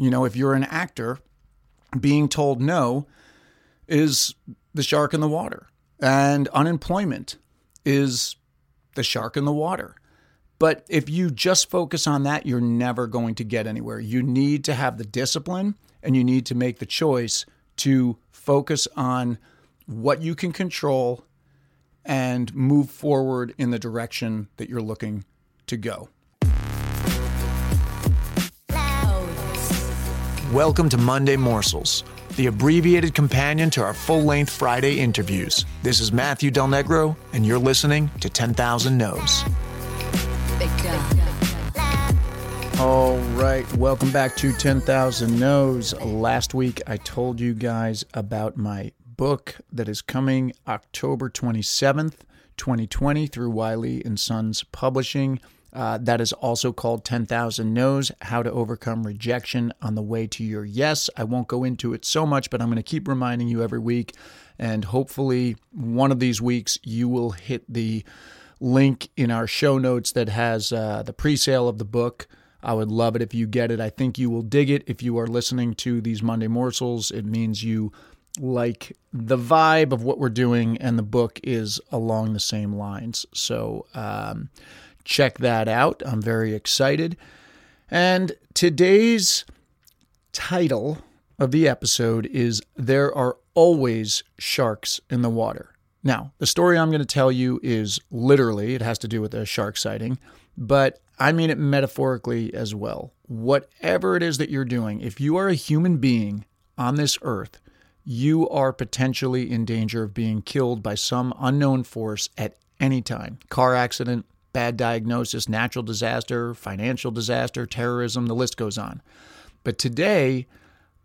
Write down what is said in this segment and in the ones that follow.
You know, if you're an actor, being told no is the shark in the water, and unemployment is the shark in the water. But if you just focus on that, you're never going to get anywhere. You need to have the discipline and you need to make the choice to focus on what you can control and move forward in the direction that you're looking to go. Welcome to Monday Morsels, the abbreviated companion to our full length Friday interviews. This is Matthew Del Negro, and you're listening to 10,000 No's. All right, welcome back to 10,000 No's. Last week I told you guys about my book that is coming October 27th, 2020 through Wiley and Sons Publishing. Uh, that is also called 10,000 No's How to Overcome Rejection on the Way to Your Yes. I won't go into it so much, but I'm going to keep reminding you every week. And hopefully, one of these weeks, you will hit the link in our show notes that has uh, the pre sale of the book. I would love it if you get it. I think you will dig it. If you are listening to these Monday morsels, it means you like the vibe of what we're doing, and the book is along the same lines. So, um, check that out. I'm very excited. And today's title of the episode is There Are Always Sharks in the Water. Now, the story I'm going to tell you is literally, it has to do with a shark sighting, but I mean it metaphorically as well. Whatever it is that you're doing, if you are a human being on this earth, you are potentially in danger of being killed by some unknown force at any time car accident, bad diagnosis, natural disaster, financial disaster, terrorism, the list goes on. But today,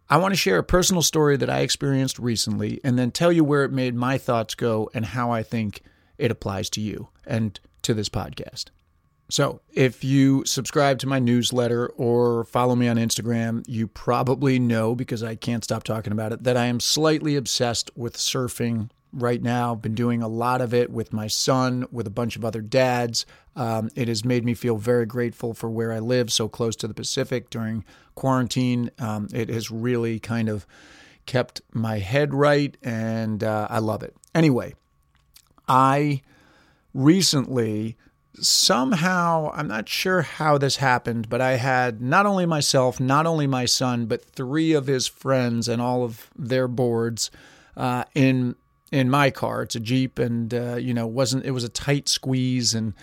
I want to share a personal story that I experienced recently and then tell you where it made my thoughts go and how I think it applies to you and to this podcast. So, if you subscribe to my newsletter or follow me on Instagram, you probably know because I can't stop talking about it that I am slightly obsessed with surfing right now. I've been doing a lot of it with my son, with a bunch of other dads. Um, it has made me feel very grateful for where I live, so close to the Pacific during quarantine. Um, it has really kind of kept my head right, and uh, I love it. Anyway, I recently somehow, I'm not sure how this happened, but I had not only myself, not only my son, but three of his friends and all of their boards uh, in in my car. It's a Jeep, and uh, you know, wasn't it was a tight squeeze, and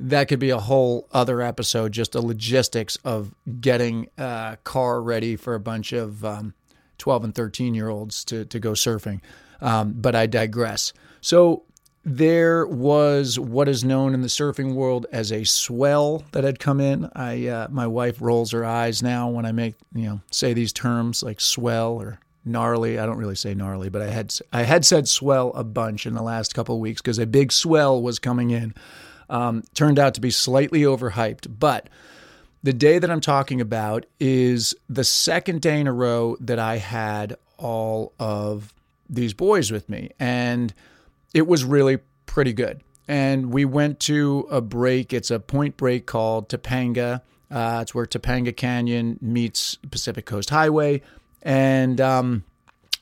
that could be a whole other episode, just the logistics of getting a car ready for a bunch of um, 12 and 13 year olds to to go surfing. Um, but I digress. So there was what is known in the surfing world as a swell that had come in. I uh, my wife rolls her eyes now when I make you know say these terms like swell or gnarly. I don't really say gnarly, but I had I had said swell a bunch in the last couple weeks because a big swell was coming in. Um, turned out to be slightly overhyped, but the day that I'm talking about is the second day in a row that I had all of these boys with me, and it was really pretty good. And we went to a break. It's a point break called Topanga. Uh, it's where Topanga Canyon meets Pacific Coast Highway and um,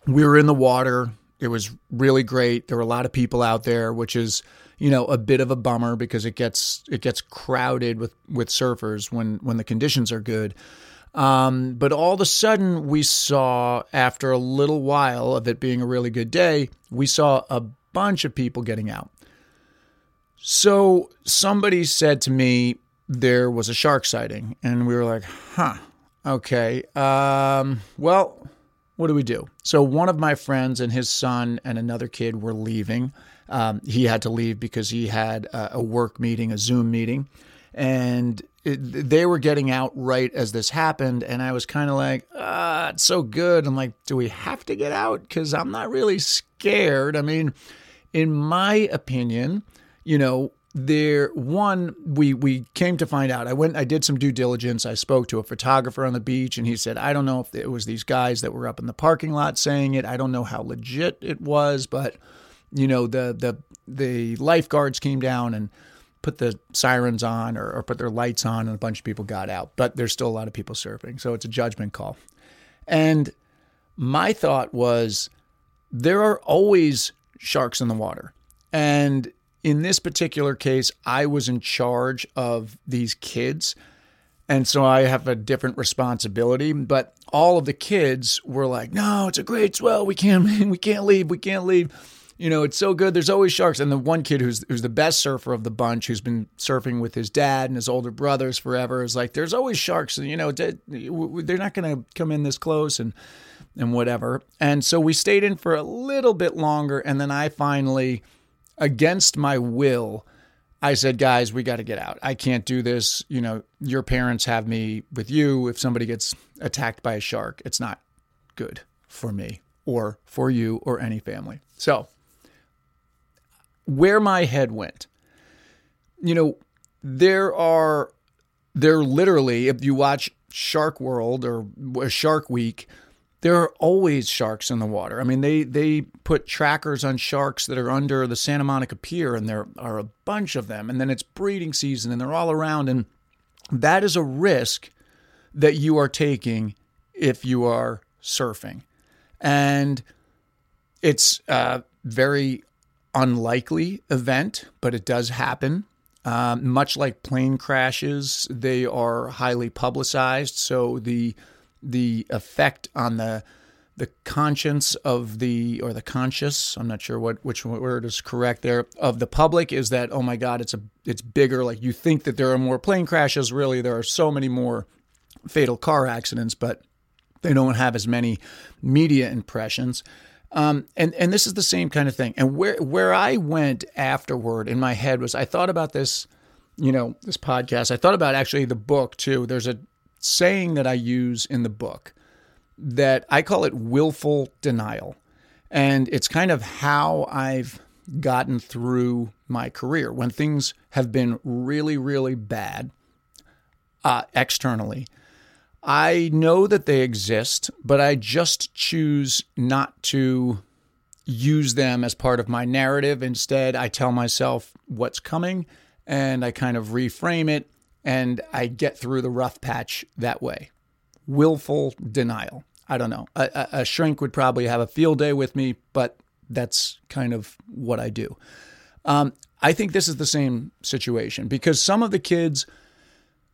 we were in the water. It was really great. There were a lot of people out there, which is you know a bit of a bummer because it gets it gets crowded with with surfers when when the conditions are good. Um, but all of a sudden, we saw after a little while of it being a really good day, we saw a bunch of people getting out. So somebody said to me there was a shark sighting, and we were like, "Huh." Okay. Um, well, what do we do? So one of my friends and his son and another kid were leaving. Um, he had to leave because he had a, a work meeting, a Zoom meeting, and it, they were getting out right as this happened. And I was kind of like, ah, it's so good. I'm like, do we have to get out? Because I'm not really scared. I mean, in my opinion, you know, there one we we came to find out i went i did some due diligence i spoke to a photographer on the beach and he said i don't know if it was these guys that were up in the parking lot saying it i don't know how legit it was but you know the the the lifeguards came down and put the sirens on or, or put their lights on and a bunch of people got out but there's still a lot of people surfing so it's a judgment call And my thought was there are always sharks in the water. And in this particular case, I was in charge of these kids. And so I have a different responsibility. But all of the kids were like, no, it's a great swell. We can't, we can't leave. We can't leave. You know, it's so good. There's always sharks. And the one kid who's who's the best surfer of the bunch, who's been surfing with his dad and his older brothers forever, is like, there's always sharks. You know, they're not going to come in this close and and whatever. And so we stayed in for a little bit longer, and then I finally against my will, I said, guys, we got to get out. I can't do this. You know, your parents have me with you. If somebody gets attacked by a shark, it's not good for me or for you or any family. So, where my head went, you know, there are, there literally, if you watch Shark World or Shark Week, there are always sharks in the water. I mean, they they put trackers on sharks that are under the Santa Monica Pier, and there are a bunch of them. And then it's breeding season, and they're all around. And that is a risk that you are taking if you are surfing, and it's a very unlikely event, but it does happen. Uh, much like plane crashes, they are highly publicized, so the the effect on the the conscience of the or the conscious i'm not sure what which word is correct there of the public is that oh my god it's a it's bigger. Like you think that there are more plane crashes. Really there are so many more fatal car accidents but they don't have as many media impressions. Um, and and this is the same kind of thing. And where where i went afterward in my head was i thought about this you know this podcast. I thought about actually the book too. There's a saying that I use in the book that I call it willful denial. And it's kind of how I've gotten through my career when things have been really, really bad uh, externally. I know that they exist, but I just choose not to use them as part of my narrative. Instead, I tell myself what's coming and I kind of reframe it and I get through the rough patch that way. Willful denial. I don't know. A, a, shrink would probably have a field day with me, but that's kind of what I do. Um, I think this is the same situation because some of the kids,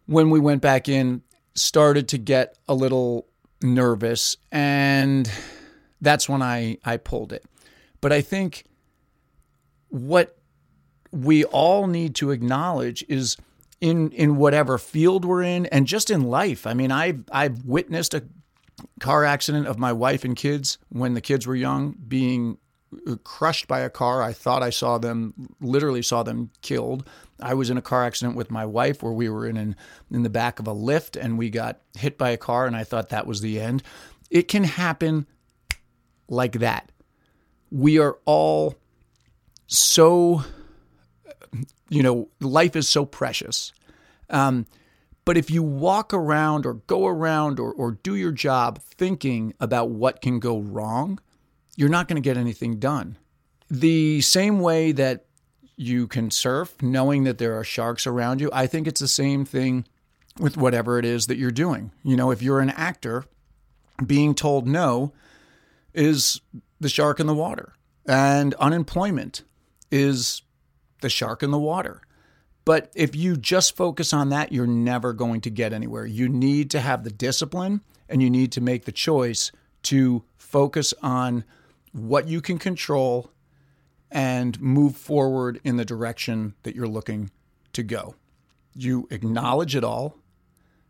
when we went back in, started to get a little nervous, and that's when I, I pulled it. But I think what we all need to acknowledge is in in whatever field we're in and just in life. I mean, I've I've witnessed a car accident of my wife and kids when the kids were young being uh, crushed by a car. I thought I saw them literally saw them killed. I was in a car accident with my wife where we were in an, in the back of a Lyft and we got hit by a car and I thought that was the end. It can happen like that. We are all so you know, life is so precious. Um, but if you walk around or go around or, or do your job thinking about what can go wrong, you're not going to get anything done. The same way that you can surf knowing that there are sharks around you, I think it's the same thing with whatever it is that you're doing. You know, if you're an actor, being told no is the shark in the water, and unemployment is the shark in the water. But if you just focus on that, you're never going to get anywhere. You need to have the discipline and you need to make the choice to focus on what you can control and move forward in the direction that you're looking to go. You acknowledge it all,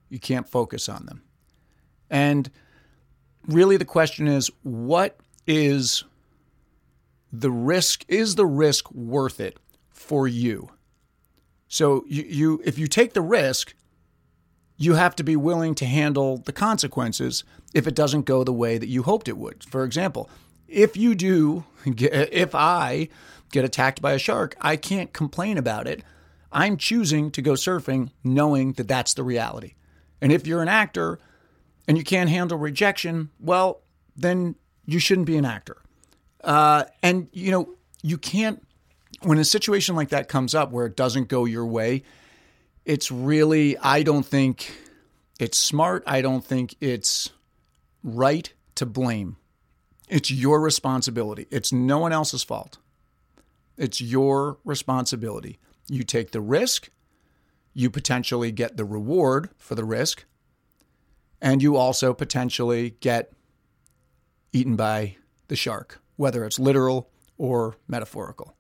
you can't focus on them. And really, the question is what is the risk? Is the risk worth it for you. So you, you if you take the risk, you have to be willing to handle the consequences if it doesn't go the way that you hoped it would. For example, if you do, if I get attacked by a shark, I can't complain about it. I'm choosing to go surfing knowing that that's the reality. And if you're an actor and you can't handle rejection, well, then you shouldn't be an actor. Uh, and, you know, you can't when a situation like that comes up where it doesn't go your way, it's really, I don't think it's smart. I don't think it's right to blame. It's your responsibility. It's no one else's fault. It's your responsibility. You take the risk, you potentially get the reward for the risk, and you also potentially get eaten by the shark, whether it's literal or metaphorical.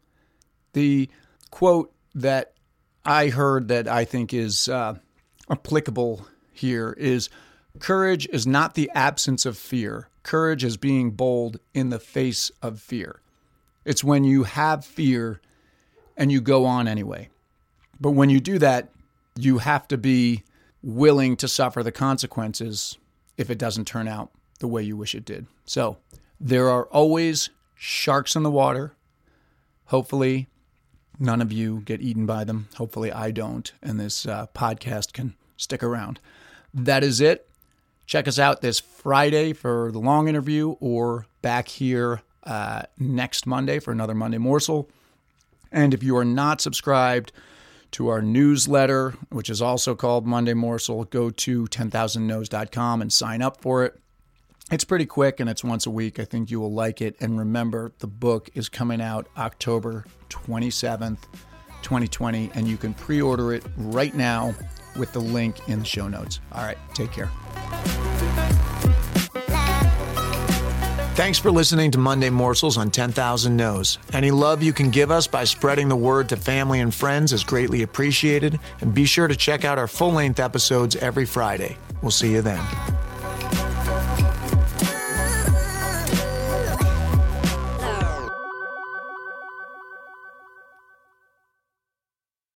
The quote that I heard that I think is uh, applicable here is courage is not the absence of fear. Courage is being bold in the face of fear. It's when you have fear and you go on anyway. But when you do that, you have to be willing to suffer the consequences if it doesn't turn out the way you wish it did. So there are always sharks in the water. Hopefully, none of you get eaten by them. Hopefully, I don't, and this uh, podcast can stick around. That is it. Check us out this Friday for the long interview or back here uh, next Monday for another Monday Morsel. And if you are not subscribed to our newsletter, which is also called Monday Morsel, go to 10,000nos.com and sign up for it. It's pretty quick and it's once a week. I think you will like it. And remember, the book is coming out October 27th, 2020, and you can pre order it right now with the link in the show notes. All right, take care. Thanks for listening to Monday Morsels on 10,000 Nos. Any love you can give us by spreading the word to family and friends is greatly appreciated. And be sure to check out our full length episodes every Friday. We'll see you then.